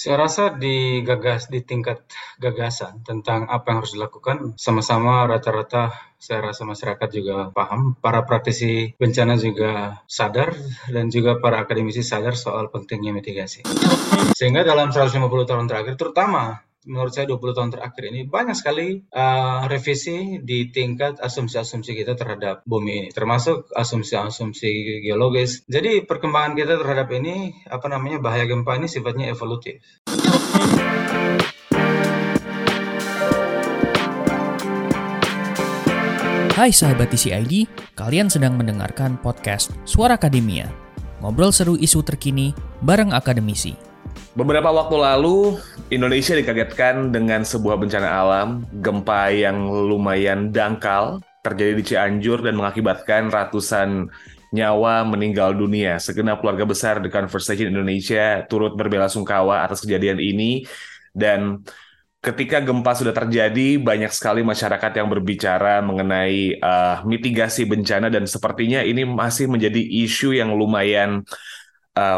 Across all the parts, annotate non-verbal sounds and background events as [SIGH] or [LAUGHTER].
Saya rasa digagas di tingkat gagasan tentang apa yang harus dilakukan sama-sama rata-rata saya rasa masyarakat juga paham, para praktisi bencana juga sadar dan juga para akademisi sadar soal pentingnya mitigasi. Sehingga dalam 150 tahun terakhir terutama menurut saya 20 tahun terakhir ini banyak sekali uh, revisi di tingkat asumsi-asumsi kita terhadap bumi ini, termasuk asumsi-asumsi geologis. Jadi perkembangan kita terhadap ini, apa namanya, bahaya gempa ini sifatnya evolutif. Hai sahabat TCID, kalian sedang mendengarkan podcast Suara Akademia. Ngobrol seru isu terkini bareng akademisi. Beberapa waktu lalu, Indonesia dikagetkan dengan sebuah bencana alam, gempa yang lumayan dangkal, terjadi di Cianjur dan mengakibatkan ratusan nyawa meninggal dunia. Segenap keluarga besar The Conversation Indonesia turut berbela sungkawa atas kejadian ini, dan ketika gempa sudah terjadi, banyak sekali masyarakat yang berbicara mengenai uh, mitigasi bencana, dan sepertinya ini masih menjadi isu yang lumayan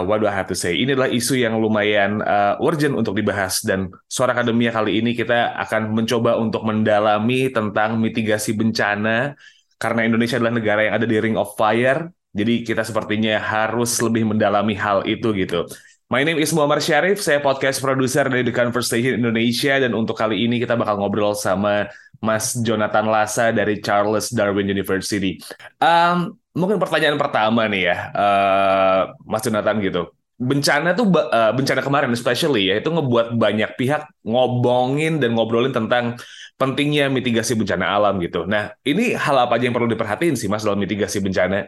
what do I have to say? Ini adalah isu yang lumayan uh, urgent untuk dibahas dan suara akademia kali ini kita akan mencoba untuk mendalami tentang mitigasi bencana karena Indonesia adalah negara yang ada di Ring of Fire. Jadi kita sepertinya harus lebih mendalami hal itu gitu. My name is Muhammad Syarif, saya podcast produser dari The Conversation Indonesia dan untuk kali ini kita bakal ngobrol sama Mas Jonathan Lasa dari Charles Darwin University. Um, mungkin pertanyaan pertama nih ya, uh, Mas Jonathan gitu. Bencana tuh uh, bencana kemarin especially ya itu ngebuat banyak pihak ngobongin dan ngobrolin tentang pentingnya mitigasi bencana alam gitu. Nah, ini hal apa aja yang perlu diperhatiin sih Mas dalam mitigasi bencana?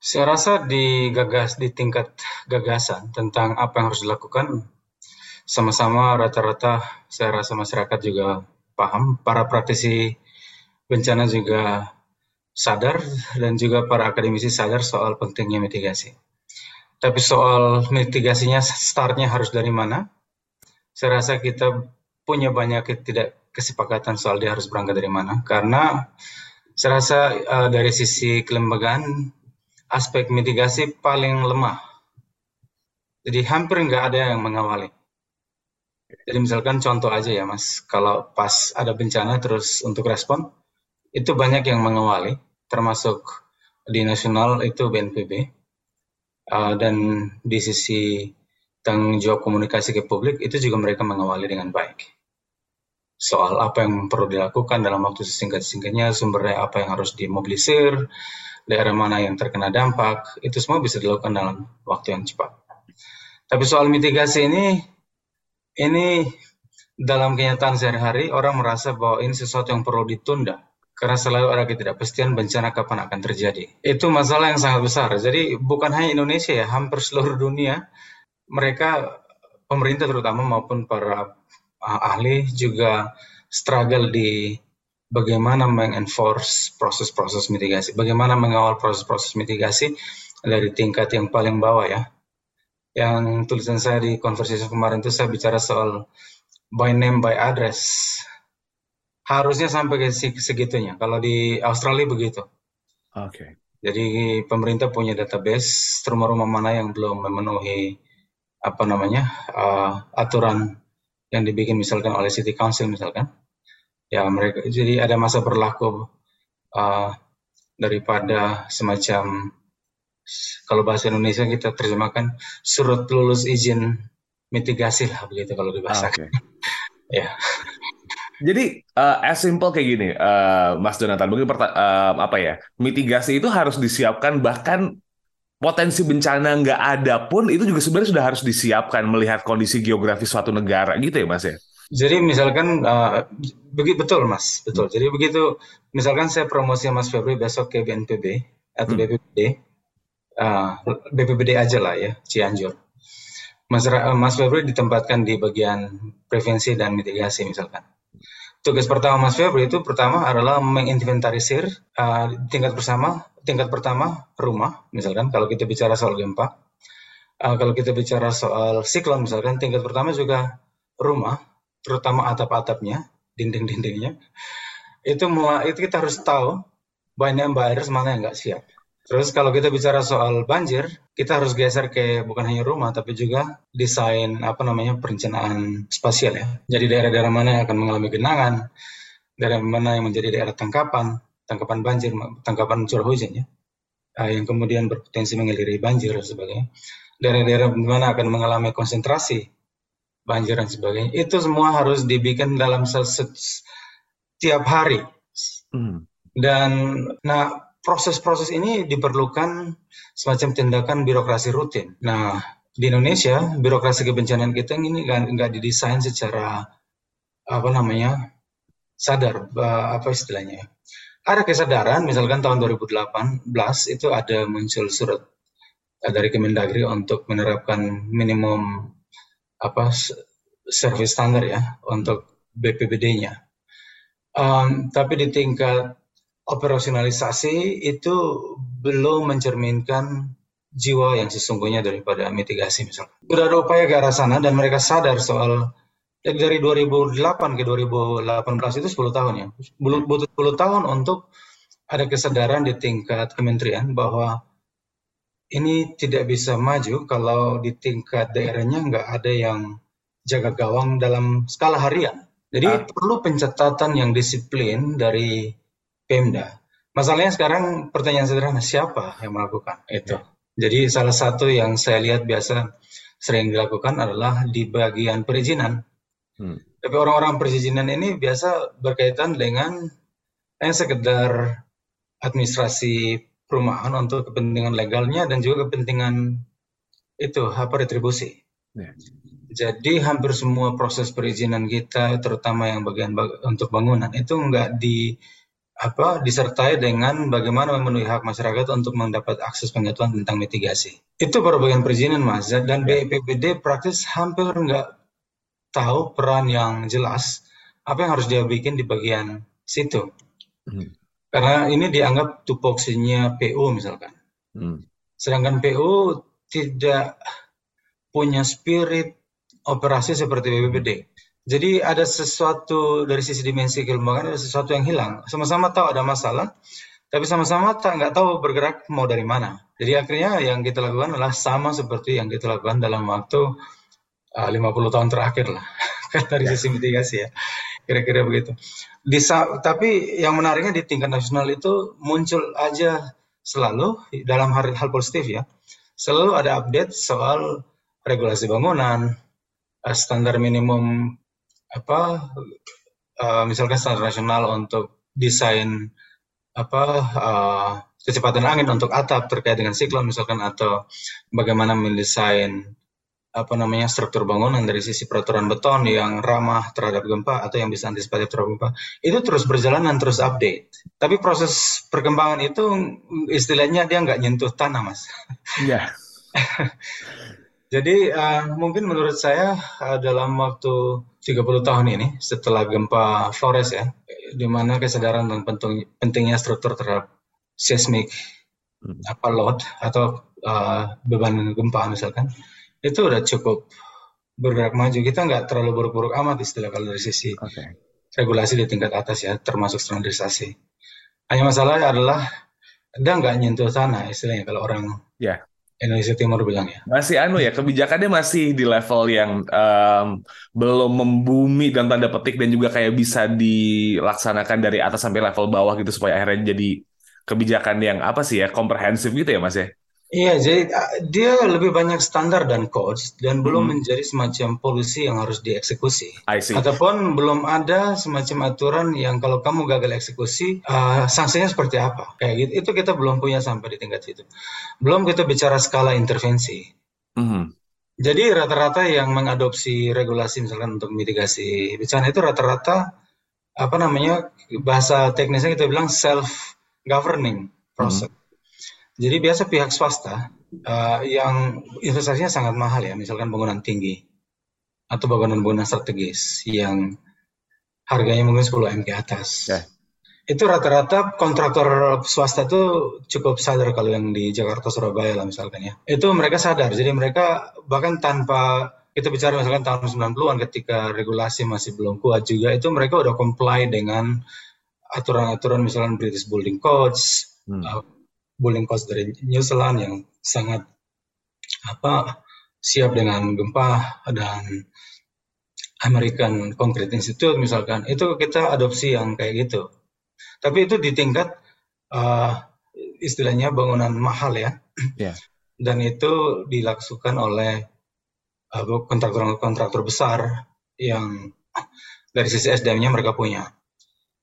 Saya rasa digagas di tingkat gagasan tentang apa yang harus dilakukan sama-sama rata-rata saya rasa masyarakat juga paham, para praktisi bencana juga sadar dan juga para akademisi sadar soal pentingnya mitigasi. Tapi soal mitigasinya startnya harus dari mana? Saya rasa kita punya banyak tidak kesepakatan soal dia harus berangkat dari mana. Karena saya rasa uh, dari sisi kelembagaan aspek mitigasi paling lemah. Jadi hampir nggak ada yang mengawali. Jadi misalkan contoh aja ya mas, kalau pas ada bencana terus untuk respon, itu banyak yang mengawali termasuk di nasional itu BNPB uh, dan di sisi tanggung jawab komunikasi ke publik itu juga mereka mengawali dengan baik. Soal apa yang perlu dilakukan dalam waktu sesingkat-singkatnya sumbernya apa yang harus dimobilisir daerah mana yang terkena dampak itu semua bisa dilakukan dalam waktu yang cepat. Tapi soal mitigasi ini ini dalam kenyataan sehari-hari orang merasa bahwa ini sesuatu yang perlu ditunda karena selalu ada ketidakpastian bencana kapan akan terjadi. Itu masalah yang sangat besar. Jadi bukan hanya Indonesia ya, hampir seluruh dunia mereka pemerintah terutama maupun para ahli juga struggle di bagaimana mengenforce proses-proses mitigasi, bagaimana mengawal proses-proses mitigasi dari tingkat yang paling bawah ya. Yang tulisan saya di konversasi kemarin itu saya bicara soal by name by address harusnya sampai ke segitunya. Kalau di Australia begitu. Oke. Okay. Jadi pemerintah punya database rumah-rumah mana yang belum memenuhi apa namanya uh, aturan yang dibikin misalkan oleh City Council misalkan. Ya mereka jadi ada masa berlaku uh, daripada semacam kalau bahasa Indonesia kita terjemahkan surut lulus izin mitigasi lah begitu kalau dibahasakan. Ah, okay. [LAUGHS] ya. Jadi uh, as simple kayak gini, uh, Mas Jonathan, mungkin uh, apa ya, mitigasi itu harus disiapkan bahkan potensi bencana nggak ada pun itu juga sebenarnya sudah harus disiapkan melihat kondisi geografis suatu negara gitu ya Mas ya. Jadi misalkan uh, begitu betul Mas, betul. Hmm. Jadi begitu misalkan saya promosi Mas Febri besok ke BNPB atau hmm. BPBD, uh, BPBD aja lah ya Cianjur. Mas, Mas Febri ditempatkan di bagian prevensi dan mitigasi misalkan tugas pertama Mas Febri itu pertama adalah menginventarisir uh, tingkat bersama tingkat pertama rumah misalkan. Kalau kita bicara soal gempa uh, kalau kita bicara soal siklon misalkan tingkat pertama juga rumah terutama atap-atapnya dinding-dindingnya. Itu mulai itu kita harus tahu banyak buyers mana yang nggak siap Terus kalau kita bicara soal banjir, kita harus geser ke bukan hanya rumah tapi juga desain apa namanya perencanaan spasial ya. Jadi daerah-daerah mana yang akan mengalami genangan, daerah mana yang menjadi daerah tangkapan, tangkapan banjir, tangkapan curah hujan ya, uh, yang kemudian berpotensi mengaliri banjir dan sebagainya. Daerah-daerah mana akan mengalami konsentrasi banjir dan sebagainya. Itu semua harus dibikin dalam setiap hari. Hmm. Dan nah proses-proses ini diperlukan semacam tindakan birokrasi rutin. Nah, di Indonesia, birokrasi kebencanaan kita ini nggak didesain secara apa namanya sadar, apa istilahnya. Ada kesadaran, misalkan tahun 2018 itu ada muncul surat dari Kemendagri untuk menerapkan minimum apa service standar ya untuk BPBD-nya. Um, tapi di tingkat operasionalisasi itu belum mencerminkan jiwa yang sesungguhnya daripada mitigasi misalnya. Sudah ada upaya ke arah sana dan mereka sadar soal dari 2008 ke 2018 itu 10 tahun ya. Butuh 10 tahun untuk ada kesadaran di tingkat kementerian bahwa ini tidak bisa maju kalau di tingkat daerahnya nggak ada yang jaga gawang dalam skala harian. Jadi ah. perlu pencatatan yang disiplin dari Pemda. Masalahnya sekarang pertanyaan sederhana, siapa yang melakukan itu? Ya. Jadi salah satu yang saya lihat biasa sering dilakukan adalah di bagian perizinan. Hmm. Tapi orang-orang perizinan ini biasa berkaitan dengan yang sekedar administrasi perumahan untuk kepentingan legalnya dan juga kepentingan itu apa retribusi. Ya. Jadi hampir semua proses perizinan kita, terutama yang bagian bag untuk bangunan itu enggak di apa disertai dengan bagaimana memenuhi hak masyarakat untuk mendapat akses pengetahuan tentang mitigasi. Itu baru bagian perizinan mas dan BPBD praktis hampir nggak tahu peran yang jelas apa yang harus dia bikin di bagian situ. Hmm. Karena ini dianggap tupoksinya PU misalkan. Hmm. Sedangkan PU tidak punya spirit operasi seperti BPBD. Jadi ada sesuatu dari sisi dimensi kelembagaan ada sesuatu yang hilang. Sama-sama tahu ada masalah, tapi sama-sama tak nggak tahu bergerak mau dari mana. Jadi akhirnya yang kita lakukan adalah sama seperti yang kita lakukan dalam waktu uh, 50 tahun terakhir lah, [LAUGHS] kan dari sisi mitigasi ya, kira-kira begitu. Di, tapi yang menariknya di tingkat nasional itu muncul aja selalu dalam hal, hal positif ya, selalu ada update soal regulasi bangunan, uh, standar minimum apa uh, misalkan standar nasional untuk desain apa uh, kecepatan angin untuk atap terkait dengan siklon misalkan atau bagaimana mendesain apa namanya struktur bangunan dari sisi peraturan beton yang ramah terhadap gempa atau yang bisa antisipatif terhadap gempa itu terus berjalan dan terus update. Tapi proses perkembangan itu istilahnya dia nggak nyentuh tanah mas. Iya. Yeah. [LAUGHS] Jadi uh, mungkin menurut saya uh, dalam waktu 30 tahun ini setelah gempa Flores ya, di mana kesadaran tentang penting, pentingnya struktur terhadap seismik hmm. apa load atau uh, beban gempa misalkan, itu udah cukup bergerak maju. Kita nggak terlalu buruk-buruk amat istilah kalau dari sisi okay. regulasi di tingkat atas ya, termasuk standarisasi. Hanya masalahnya adalah dia nggak nyentuh tanah istilahnya kalau orang yeah. Indonesia Timur bilang ya. Masih anu ya, kebijakannya masih di level yang um, belum membumi dan tanda petik dan juga kayak bisa dilaksanakan dari atas sampai level bawah gitu supaya akhirnya jadi kebijakan yang apa sih ya komprehensif gitu ya Mas ya. Iya, jadi dia lebih banyak standar dan codes dan belum hmm. menjadi semacam polisi yang harus dieksekusi. Ataupun belum ada semacam aturan yang kalau kamu gagal eksekusi, uh, sanksinya seperti apa? Kayak gitu. Itu kita belum punya sampai di tingkat itu. Belum kita bicara skala intervensi. Hmm. Jadi rata-rata yang mengadopsi regulasi misalkan untuk mitigasi bencana itu rata-rata apa namanya bahasa teknisnya kita bilang self governing process. Hmm jadi biasa pihak swasta uh, yang investasinya sangat mahal ya, misalkan bangunan tinggi atau bangunan-bangunan strategis yang harganya mungkin 10 M ke atas. Yeah. Itu rata-rata kontraktor swasta itu cukup sadar kalau yang di Jakarta Surabaya lah misalkan ya. Itu mereka sadar. Jadi mereka bahkan tanpa kita bicara misalkan tahun 90-an ketika regulasi masih belum kuat juga itu mereka udah comply dengan aturan-aturan misalkan British Building Codes, hmm. uh, Bowling Coast dari New Zealand yang sangat apa siap dengan gempa dan American Concrete Institute misalkan. Itu kita adopsi yang kayak gitu. Tapi itu di tingkat uh, istilahnya bangunan mahal ya. Yeah. [CLEARS THROAT] dan itu dilakukan oleh uh, kontraktor-kontraktor besar yang dari sisi SDM-nya mereka punya.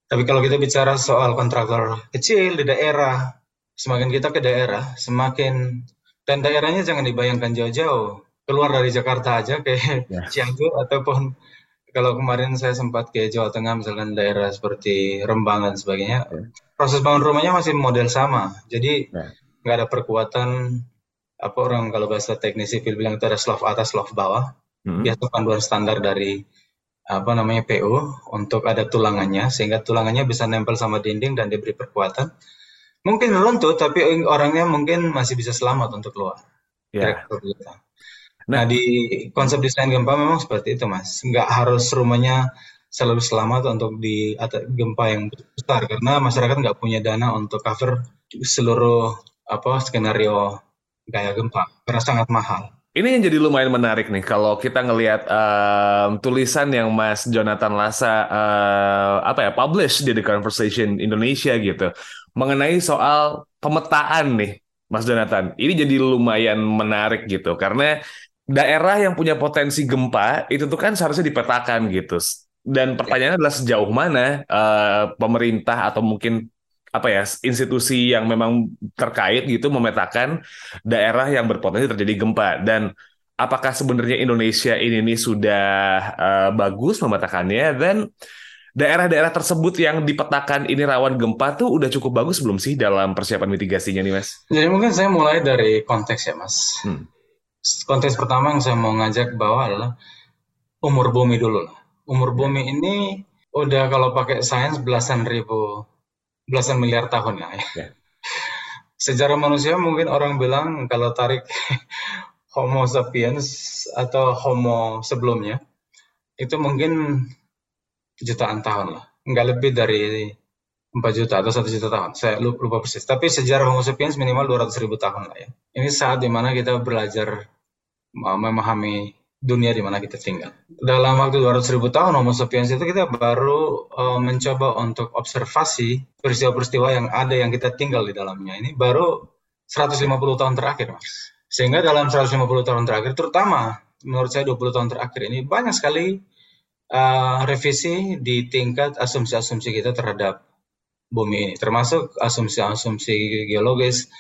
Tapi kalau kita bicara soal kontraktor kecil di daerah semakin kita ke daerah semakin dan daerahnya jangan dibayangkan jauh-jauh keluar dari Jakarta aja ke yeah. [LAUGHS] Cianjur ataupun kalau kemarin saya sempat ke Jawa Tengah misalkan daerah seperti Rembang dan sebagainya yeah. proses bangun rumahnya masih model sama jadi ya. nggak yeah. ada perkuatan apa orang kalau bahasa teknis sipil bilang itu ada slope atas slope bawah mm -hmm. biasa panduan standar dari apa namanya PU untuk ada tulangannya sehingga tulangannya bisa nempel sama dinding dan diberi perkuatan mungkin runtuh tapi orangnya mungkin masih bisa selamat untuk keluar yeah. Nah, di konsep desain gempa memang seperti itu, Mas. Nggak harus rumahnya selalu selamat untuk di atau gempa yang besar karena masyarakat nggak punya dana untuk cover seluruh apa skenario gaya gempa karena sangat mahal. Ini yang jadi lumayan menarik nih kalau kita ngelihat um, tulisan yang Mas Jonathan Lasa uh, apa ya publish di The Conversation Indonesia gitu mengenai soal pemetaan nih Mas Jonathan. Ini jadi lumayan menarik gitu karena daerah yang punya potensi gempa itu tuh kan seharusnya dipetakan gitu. Dan pertanyaannya adalah sejauh mana uh, pemerintah atau mungkin apa ya institusi yang memang terkait gitu memetakan daerah yang berpotensi terjadi gempa dan apakah sebenarnya Indonesia ini, ini sudah uh, bagus memetakannya dan daerah-daerah tersebut yang dipetakan ini rawan gempa tuh udah cukup bagus belum sih dalam persiapan mitigasinya nih mas? Jadi mungkin saya mulai dari konteks ya mas. Hmm konteks pertama yang saya mau ngajak bawa adalah umur bumi dulu lah. Umur bumi ini udah kalau pakai sains belasan ribu, belasan miliar tahun ya. ya. [LAUGHS] Sejarah manusia mungkin orang bilang kalau tarik [LAUGHS] Homo sapiens atau Homo sebelumnya itu mungkin jutaan tahun lah, nggak lebih dari 4 juta atau satu juta tahun. Saya lupa persis. Tapi sejarah Homo sapiens minimal 200 ribu tahun lah ya. Ini saat di mana kita belajar memahami dunia di mana kita tinggal. Dalam waktu 200 ribu tahun Homo sapiens itu kita baru uh, mencoba untuk observasi peristiwa-peristiwa yang ada yang kita tinggal di dalamnya. Ini baru 150 tahun terakhir, Mas. Sehingga dalam 150 tahun terakhir, terutama menurut saya 20 tahun terakhir ini banyak sekali uh, revisi di tingkat asumsi-asumsi kita terhadap bumi ini, termasuk asumsi-asumsi geologis,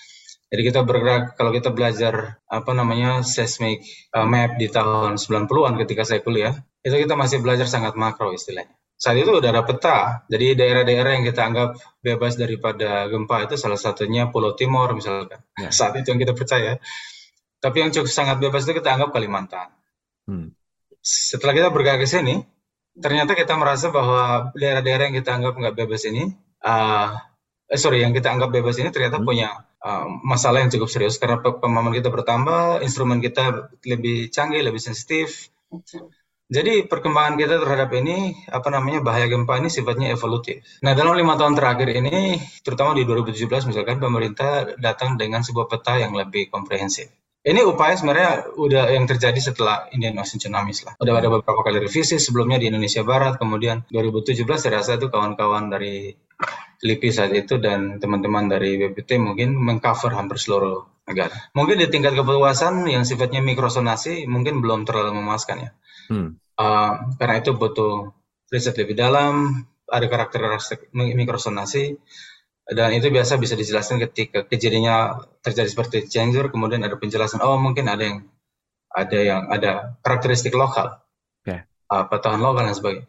jadi kita bergerak kalau kita belajar apa namanya seismic uh, map di tahun 90-an ketika saya kuliah, itu kita masih belajar sangat makro istilahnya. Saat itu udah ada peta. Jadi daerah-daerah yang kita anggap bebas daripada gempa itu salah satunya Pulau Timur misalkan. Ya. Saat itu yang kita percaya. Tapi yang cukup sangat bebas itu kita anggap Kalimantan. Hmm. Setelah kita bergerak ke sini, ternyata kita merasa bahwa daerah-daerah yang kita anggap nggak bebas ini, uh, eh, sorry, yang kita anggap bebas ini ternyata hmm. punya uh, masalah yang cukup serius karena pemahaman kita bertambah, instrumen kita lebih canggih, lebih sensitif. Jadi perkembangan kita terhadap ini, apa namanya, bahaya gempa ini sifatnya evolutif. Nah dalam lima tahun terakhir ini, terutama di 2017 misalkan, pemerintah datang dengan sebuah peta yang lebih komprehensif. Ini upaya sebenarnya udah yang terjadi setelah Indian Ocean Tsunami lah. Udah ada beberapa kali revisi sebelumnya di Indonesia Barat, kemudian 2017 saya rasa itu kawan-kawan dari LIPI saat itu dan teman-teman dari BPT mungkin mengcover hampir seluruh negara. Mungkin di tingkat kepuasan yang sifatnya mikrosonasi mungkin belum terlalu memuaskan ya. Hmm. Uh, karena itu butuh riset lebih dalam, ada karakteristik mikrosonasi, dan itu biasa bisa dijelaskan ketika kejadiannya terjadi seperti Cianjur, kemudian ada penjelasan, oh mungkin ada yang ada yang ada karakteristik lokal, okay. uh, patahan lokal dan sebagainya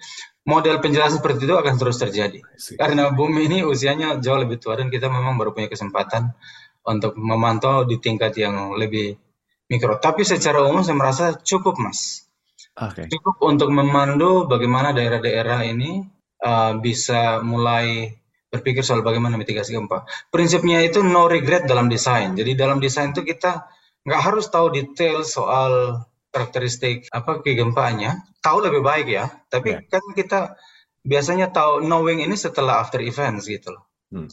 model penjelasan seperti itu akan terus terjadi. Karena bumi ini usianya jauh lebih tua dan kita memang baru punya kesempatan untuk memantau di tingkat yang lebih mikro. Tapi secara umum saya merasa cukup, Mas. Okay. Cukup untuk memandu bagaimana daerah-daerah ini uh, bisa mulai berpikir soal bagaimana mitigasi gempa. Prinsipnya itu no regret dalam desain. Jadi dalam desain itu kita nggak harus tahu detail soal karakteristik apa kegempaannya tahu lebih baik ya tapi yeah. kan kita biasanya tahu knowing ini setelah after events gitu loh hmm.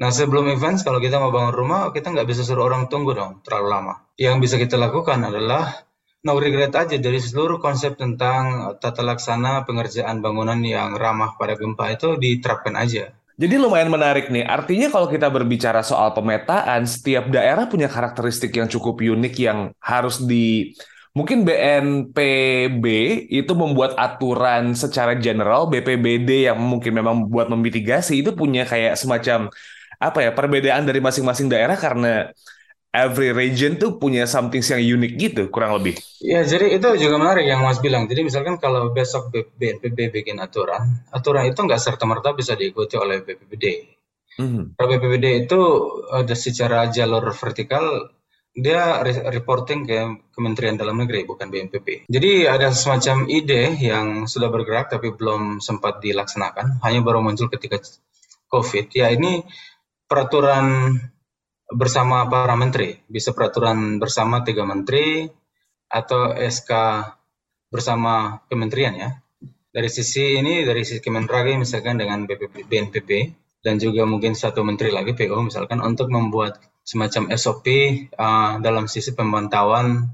Nah sebelum event kalau kita mau bangun rumah kita nggak bisa suruh orang tunggu dong terlalu lama. Yang bisa kita lakukan adalah no regret aja dari seluruh konsep tentang tata laksana pengerjaan bangunan yang ramah pada gempa itu diterapkan aja. Jadi lumayan menarik nih. Artinya kalau kita berbicara soal pemetaan, setiap daerah punya karakteristik yang cukup unik yang harus di Mungkin BNPB itu membuat aturan secara general, BPBD yang mungkin memang buat memitigasi itu punya kayak semacam apa ya perbedaan dari masing-masing daerah karena every region tuh punya something yang unik gitu kurang lebih. Ya jadi itu juga menarik yang Mas bilang. Jadi misalkan kalau besok BNPB bikin aturan, aturan itu nggak serta merta bisa diikuti oleh BPBD. Mm -hmm. Kalau BPBD itu ada secara jalur vertikal dia reporting ke Kementerian Dalam Negeri bukan BNPB. Jadi ada semacam ide yang sudah bergerak tapi belum sempat dilaksanakan, hanya baru muncul ketika COVID. Ya ini peraturan bersama para menteri, bisa peraturan bersama tiga menteri atau SK bersama kementerian ya. Dari sisi ini, dari sisi Kementerian misalkan dengan BNPB dan juga mungkin satu menteri lagi PO misalkan untuk membuat semacam SOP uh, dalam sisi pemantauan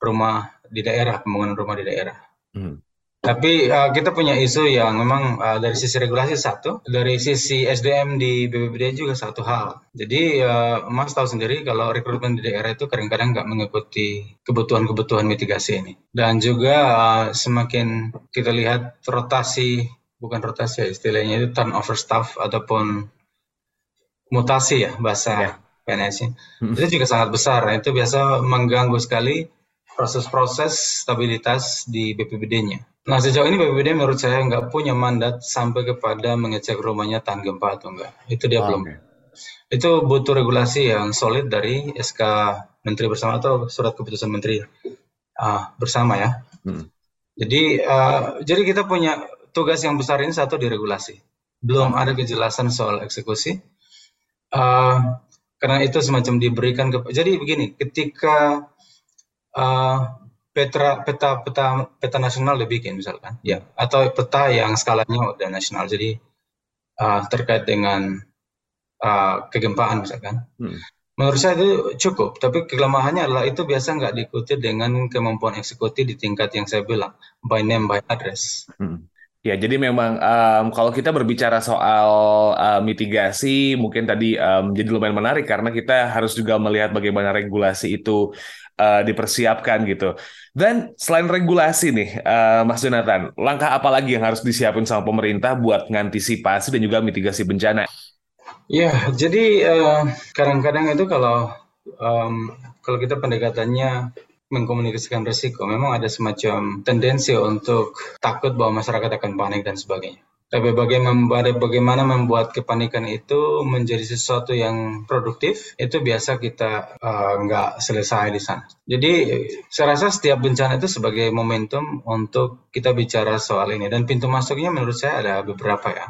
rumah di daerah, pembangunan rumah di daerah. Hmm. Tapi uh, kita punya isu yang memang uh, dari sisi regulasi satu, dari sisi SDM di BPBD juga satu hal. Jadi uh, Mas tahu sendiri kalau rekrutmen di daerah itu kadang-kadang nggak mengikuti kebutuhan-kebutuhan mitigasi ini. Dan juga uh, semakin kita lihat rotasi, bukan rotasi ya istilahnya itu turnover staff ataupun mutasi ya bahasa yeah. PNS-nya. Hmm. Itu juga sangat besar. Itu biasa mengganggu sekali proses-proses stabilitas di BPBD-nya. Nah, sejauh ini BPBD menurut saya nggak punya mandat sampai kepada mengecek rumahnya tahan gempa atau enggak. Itu dia oh, belum. Okay. Itu butuh regulasi yang solid dari SK Menteri bersama atau surat keputusan Menteri uh, bersama ya. Hmm. Jadi, uh, jadi kita punya tugas yang besar ini satu di regulasi. Belum ada kejelasan soal eksekusi. Uh, karena itu semacam diberikan ke jadi begini ketika uh, peta peta peta peta nasional dibikin misalkan. Ya. Atau peta yang skalanya udah nasional. Jadi uh, terkait dengan uh, kegempaan misalkan. Hmm. menurut saya itu cukup. Tapi kelemahannya adalah itu biasa nggak diikuti dengan kemampuan eksekutif di tingkat yang saya bilang. By name by address. Hmm. Ya, jadi memang um, kalau kita berbicara soal uh, mitigasi, mungkin tadi um, jadi lumayan menarik. Karena kita harus juga melihat bagaimana regulasi itu uh, dipersiapkan gitu. Dan selain regulasi nih, uh, Mas Jonathan, langkah apa lagi yang harus disiapin sama pemerintah buat mengantisipasi dan juga mitigasi bencana? Ya, jadi kadang-kadang uh, itu kalau um, kalau kita pendekatannya mengkomunikasikan risiko. Memang ada semacam tendensi untuk takut bahwa masyarakat akan panik dan sebagainya. Tapi bagaimana, membuat kepanikan itu menjadi sesuatu yang produktif, itu biasa kita uh, selesai di sana. Jadi saya rasa setiap bencana itu sebagai momentum untuk kita bicara soal ini. Dan pintu masuknya menurut saya ada beberapa ya.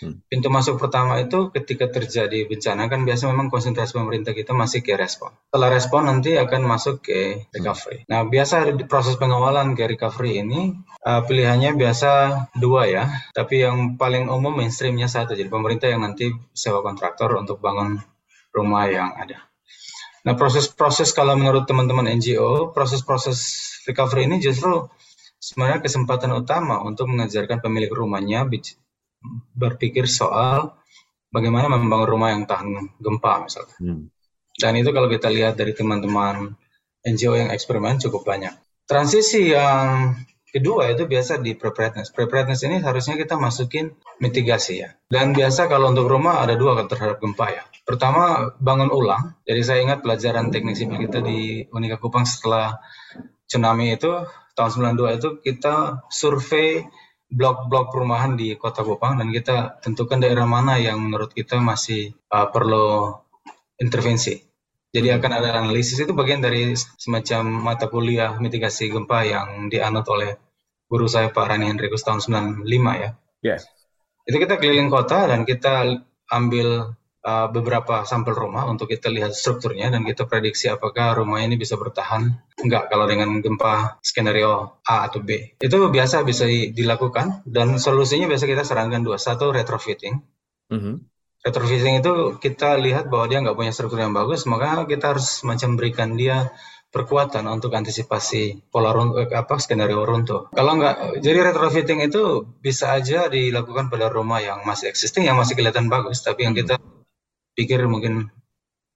Hmm. Pintu masuk pertama itu ketika terjadi bencana kan biasa memang konsentrasi pemerintah kita masih ke respon. Setelah respon nanti akan masuk ke recovery. Hmm. Nah biasa di proses pengawalan ke recovery ini uh, pilihannya biasa dua ya, tapi yang paling umum mainstreamnya satu. Jadi pemerintah yang nanti sewa kontraktor untuk bangun rumah yang ada. Nah proses-proses kalau menurut teman-teman NGO, proses-proses recovery ini justru sebenarnya kesempatan utama untuk mengajarkan pemilik rumahnya berpikir soal bagaimana membangun rumah yang tahan gempa misalnya. Hmm. Dan itu kalau kita lihat dari teman-teman NGO yang eksperimen cukup banyak. Transisi yang kedua itu biasa di preparedness. Preparedness ini harusnya kita masukin mitigasi ya. Dan biasa kalau untuk rumah ada dua terhadap gempa ya. Pertama bangun ulang. Jadi saya ingat pelajaran teknik sipil kita di Unika Kupang setelah tsunami itu tahun 92 itu kita survei blok-blok perumahan di Kota Kupang dan kita tentukan daerah mana yang menurut kita masih uh, perlu intervensi. Jadi hmm. akan ada analisis itu bagian dari semacam mata kuliah mitigasi gempa yang dianut oleh guru saya Pak Rani Hendrikus tahun 95 ya. Yes. Itu kita keliling kota dan kita ambil uh, beberapa sampel rumah untuk kita lihat strukturnya dan kita prediksi apakah rumah ini bisa bertahan enggak kalau dengan gempa skenario A atau B. Itu biasa bisa dilakukan dan solusinya biasa kita sarankan dua. Satu retrofitting. Mm -hmm. retrofitting itu kita lihat bahwa dia nggak punya struktur yang bagus, maka kita harus macam berikan dia perkuatan untuk antisipasi pola runtuh, eh, apa skenario runtuh. Kalau nggak, jadi retrofitting itu bisa aja dilakukan pada rumah yang masih existing, yang masih kelihatan bagus, tapi yang kita pikir mungkin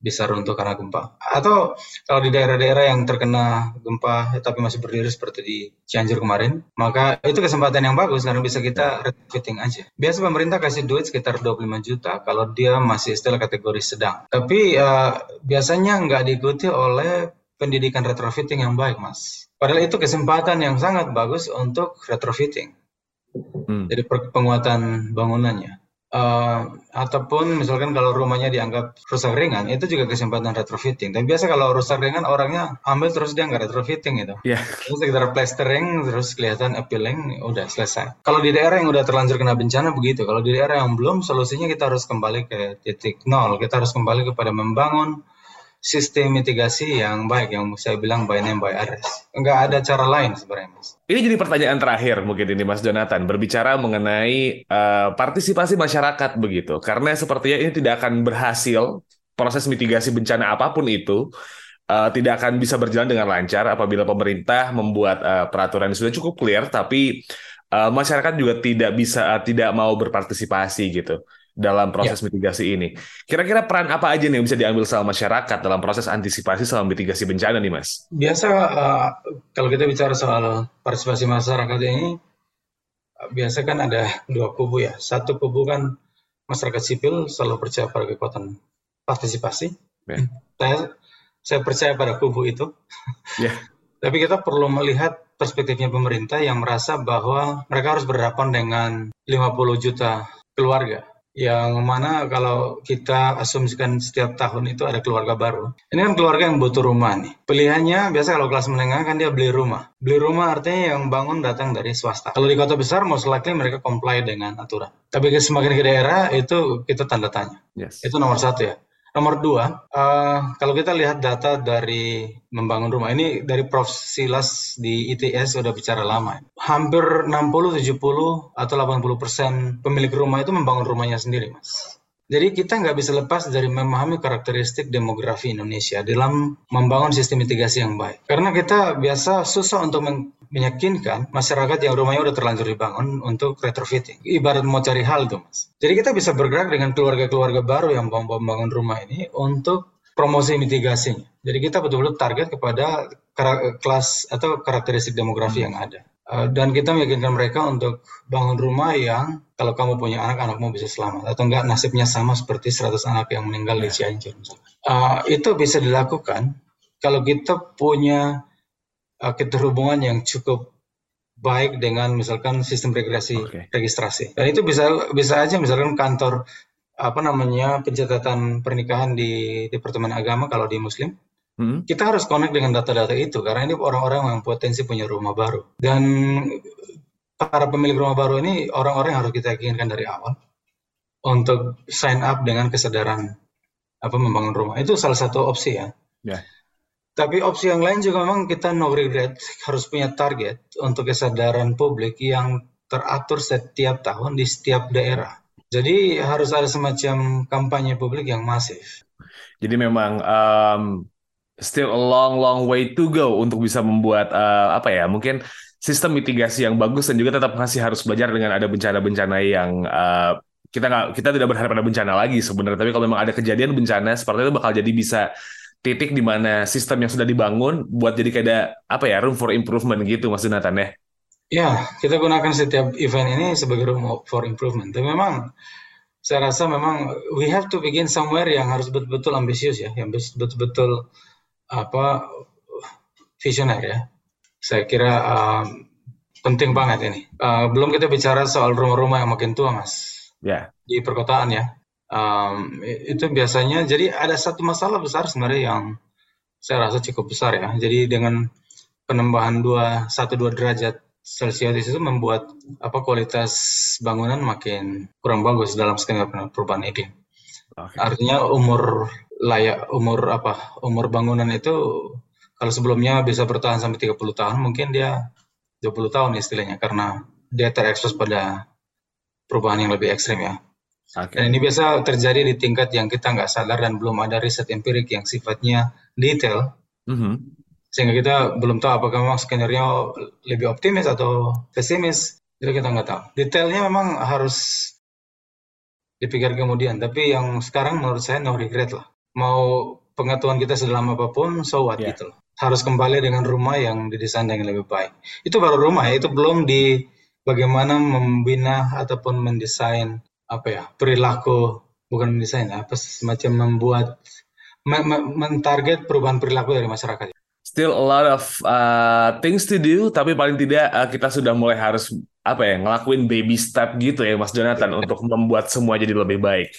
bisa runtuh karena gempa. Atau kalau di daerah-daerah yang terkena gempa tapi masih berdiri seperti di Cianjur kemarin, maka itu kesempatan yang bagus karena bisa kita retrofitting aja. Biasa pemerintah kasih duit sekitar 25 juta kalau dia masih istilah kategori sedang. Tapi uh, biasanya nggak diikuti oleh pendidikan retrofitting yang baik, Mas. Padahal itu kesempatan yang sangat bagus untuk retrofitting. Hmm. Jadi penguatan bangunannya uh, ataupun misalkan kalau rumahnya dianggap rusak ringan itu juga kesempatan retrofitting. Tapi biasa kalau rusak ringan orangnya ambil terus dia nggak retrofitting itu. Yeah. Itu sekitar plastering terus kelihatan appealing udah selesai. Kalau di daerah yang udah terlanjur kena bencana begitu. Kalau di daerah yang belum solusinya kita harus kembali ke titik nol. Kita harus kembali kepada membangun sistem mitigasi yang baik yang saya bilang by name by address. Enggak ada cara lain sebenarnya, Mas. Ini jadi pertanyaan terakhir mungkin ini Mas Jonathan berbicara mengenai uh, partisipasi masyarakat begitu. Karena sepertinya ini tidak akan berhasil proses mitigasi bencana apa pun itu uh, tidak akan bisa berjalan dengan lancar apabila pemerintah membuat uh, peraturan yang sudah cukup clear tapi uh, masyarakat juga tidak bisa uh, tidak mau berpartisipasi gitu dalam proses ya. mitigasi ini. Kira-kira peran apa aja nih yang bisa diambil sama masyarakat dalam proses antisipasi selama mitigasi bencana nih, Mas? Biasa uh, kalau kita bicara soal partisipasi masyarakat ini, biasa kan ada dua kubu ya. Satu kubu kan masyarakat sipil selalu percaya pada kekuatan partisipasi. Ya. Saya saya percaya pada kubu itu. Ya. [LAUGHS] Tapi kita perlu melihat perspektifnya pemerintah yang merasa bahwa mereka harus berhadapan dengan 50 juta keluarga yang mana kalau kita asumsikan setiap tahun itu ada keluarga baru. Ini kan keluarga yang butuh rumah nih. Pilihannya biasa kalau kelas menengah kan dia beli rumah. Beli rumah artinya yang bangun datang dari swasta. Kalau di kota besar most likely mereka comply dengan aturan. Tapi semakin ke daerah itu kita tanda tanya. Yes. Itu nomor satu ya. Nomor dua, uh, kalau kita lihat data dari membangun rumah, ini dari Prof. Silas di ITS sudah bicara lama. Hampir 60, 70, atau 80 persen pemilik rumah itu membangun rumahnya sendiri, Mas. Jadi kita nggak bisa lepas dari memahami karakteristik demografi Indonesia dalam membangun sistem mitigasi yang baik. Karena kita biasa susah untuk meyakinkan masyarakat yang rumahnya udah terlanjur dibangun untuk retrofitting. Ibarat mau cari hal tuh mas. Jadi kita bisa bergerak dengan keluarga-keluarga baru yang mau membangun rumah ini untuk promosi mitigasinya. Jadi kita betul-betul target kepada kelas atau karakteristik demografi yang ada. Uh, dan kita meyakinkan mereka untuk bangun rumah yang kalau kamu punya anak, anakmu bisa selamat. Atau enggak nasibnya sama seperti 100 anak yang meninggal di Cianjur. Uh, itu bisa dilakukan kalau kita punya uh, keterhubungan yang cukup baik dengan misalkan sistem registrasi okay. registrasi dan itu bisa bisa aja misalkan kantor apa namanya pencatatan pernikahan di departemen agama kalau di muslim hmm. kita harus connect dengan data-data itu karena ini orang-orang yang potensi punya rumah baru dan para pemilik rumah baru ini orang-orang yang harus kita yakinkan dari awal untuk sign up dengan kesadaran apa membangun rumah itu salah satu opsi ya. Yeah. Tapi opsi yang lain juga memang kita no regret harus punya target untuk kesadaran publik yang teratur setiap tahun di setiap daerah. Jadi harus ada semacam kampanye publik yang masif. Jadi memang um, still a long long way to go untuk bisa membuat uh, apa ya mungkin sistem mitigasi yang bagus dan juga tetap masih harus belajar dengan ada bencana-bencana yang uh, kita nggak kita tidak berharap ada bencana lagi sebenarnya tapi kalau memang ada kejadian bencana seperti itu bakal jadi bisa titik di mana sistem yang sudah dibangun buat jadi kayak apa ya room for improvement gitu Mas Jonathan ya? Ya, kita gunakan setiap event ini sebagai room for improvement. Tapi memang saya rasa memang we have to begin somewhere yang harus betul-betul ambisius ya, yang betul-betul apa visioner ya. Saya kira um, penting banget ini. Uh, belum kita bicara soal rumah-rumah yang makin tua, Mas. Ya. Yeah. Di perkotaan ya um, itu biasanya jadi ada satu masalah besar sebenarnya yang saya rasa cukup besar ya. Jadi dengan penambahan dua satu dua derajat Celcius itu membuat apa kualitas bangunan makin kurang bagus dalam skema perubahan iklim. Okay. Artinya umur layak umur apa umur bangunan itu kalau sebelumnya bisa bertahan sampai 30 tahun mungkin dia 20 tahun istilahnya karena dia terekspos pada perubahan yang lebih ekstrim ya. Okay. Dan ini biasa terjadi di tingkat yang kita nggak sadar dan belum ada riset empirik yang sifatnya detail. Mm -hmm. Sehingga kita belum tahu apakah memang skenario lebih optimis atau pesimis. Jadi kita nggak tahu. Detailnya memang harus dipikir kemudian. Tapi yang sekarang menurut saya no regret lah. Mau pengetahuan kita sedalam apa pun, so what yeah. gitu loh. Harus kembali dengan rumah yang didesain dengan lebih baik. Itu baru rumah ya, itu belum di bagaimana membina ataupun mendesain apa ya perilaku bukan mendesain apa semacam membuat mentarget perubahan perilaku dari masyarakat. Still a lot of uh, things to do, tapi paling tidak uh, kita sudah mulai harus apa ya ngelakuin baby step gitu ya Mas Jonathan untuk membuat semua jadi lebih baik.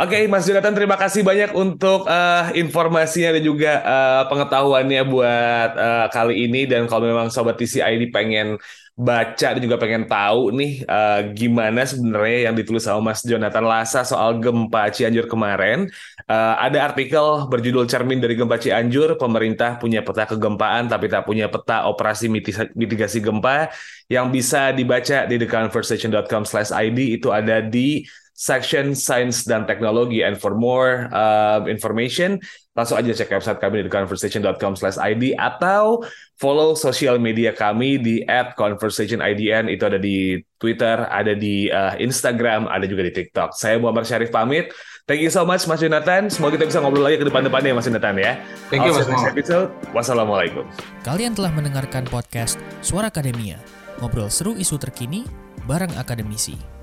Oke, okay, Mas Jonathan, terima kasih banyak untuk uh, informasinya dan juga uh, pengetahuannya buat uh, kali ini. Dan kalau memang Sobat TCI ini pengen baca dan juga pengen tahu nih uh, gimana sebenarnya yang ditulis sama Mas Jonathan Lasa soal gempa Cianjur kemarin. Uh, ada artikel berjudul Cermin dari Gempa Cianjur, pemerintah punya peta kegempaan tapi tak punya peta operasi mitigasi gempa yang bisa dibaca di theconversation.com/id itu ada di section Science dan Teknologi. And for more uh, information, langsung aja cek website kami di conversation.com/id atau follow sosial media kami di @conversationidn itu ada di Twitter, ada di uh, Instagram, ada juga di TikTok. Saya Muhammad Syarif pamit. Thank you so much Mas Jonathan. Semoga kita bisa ngobrol lagi ke depan-depannya Mas Jonathan ya. Thank you Mas episode. Wassalamualaikum. Kalian telah mendengarkan podcast Suara Akademia. Ngobrol seru isu terkini bareng akademisi.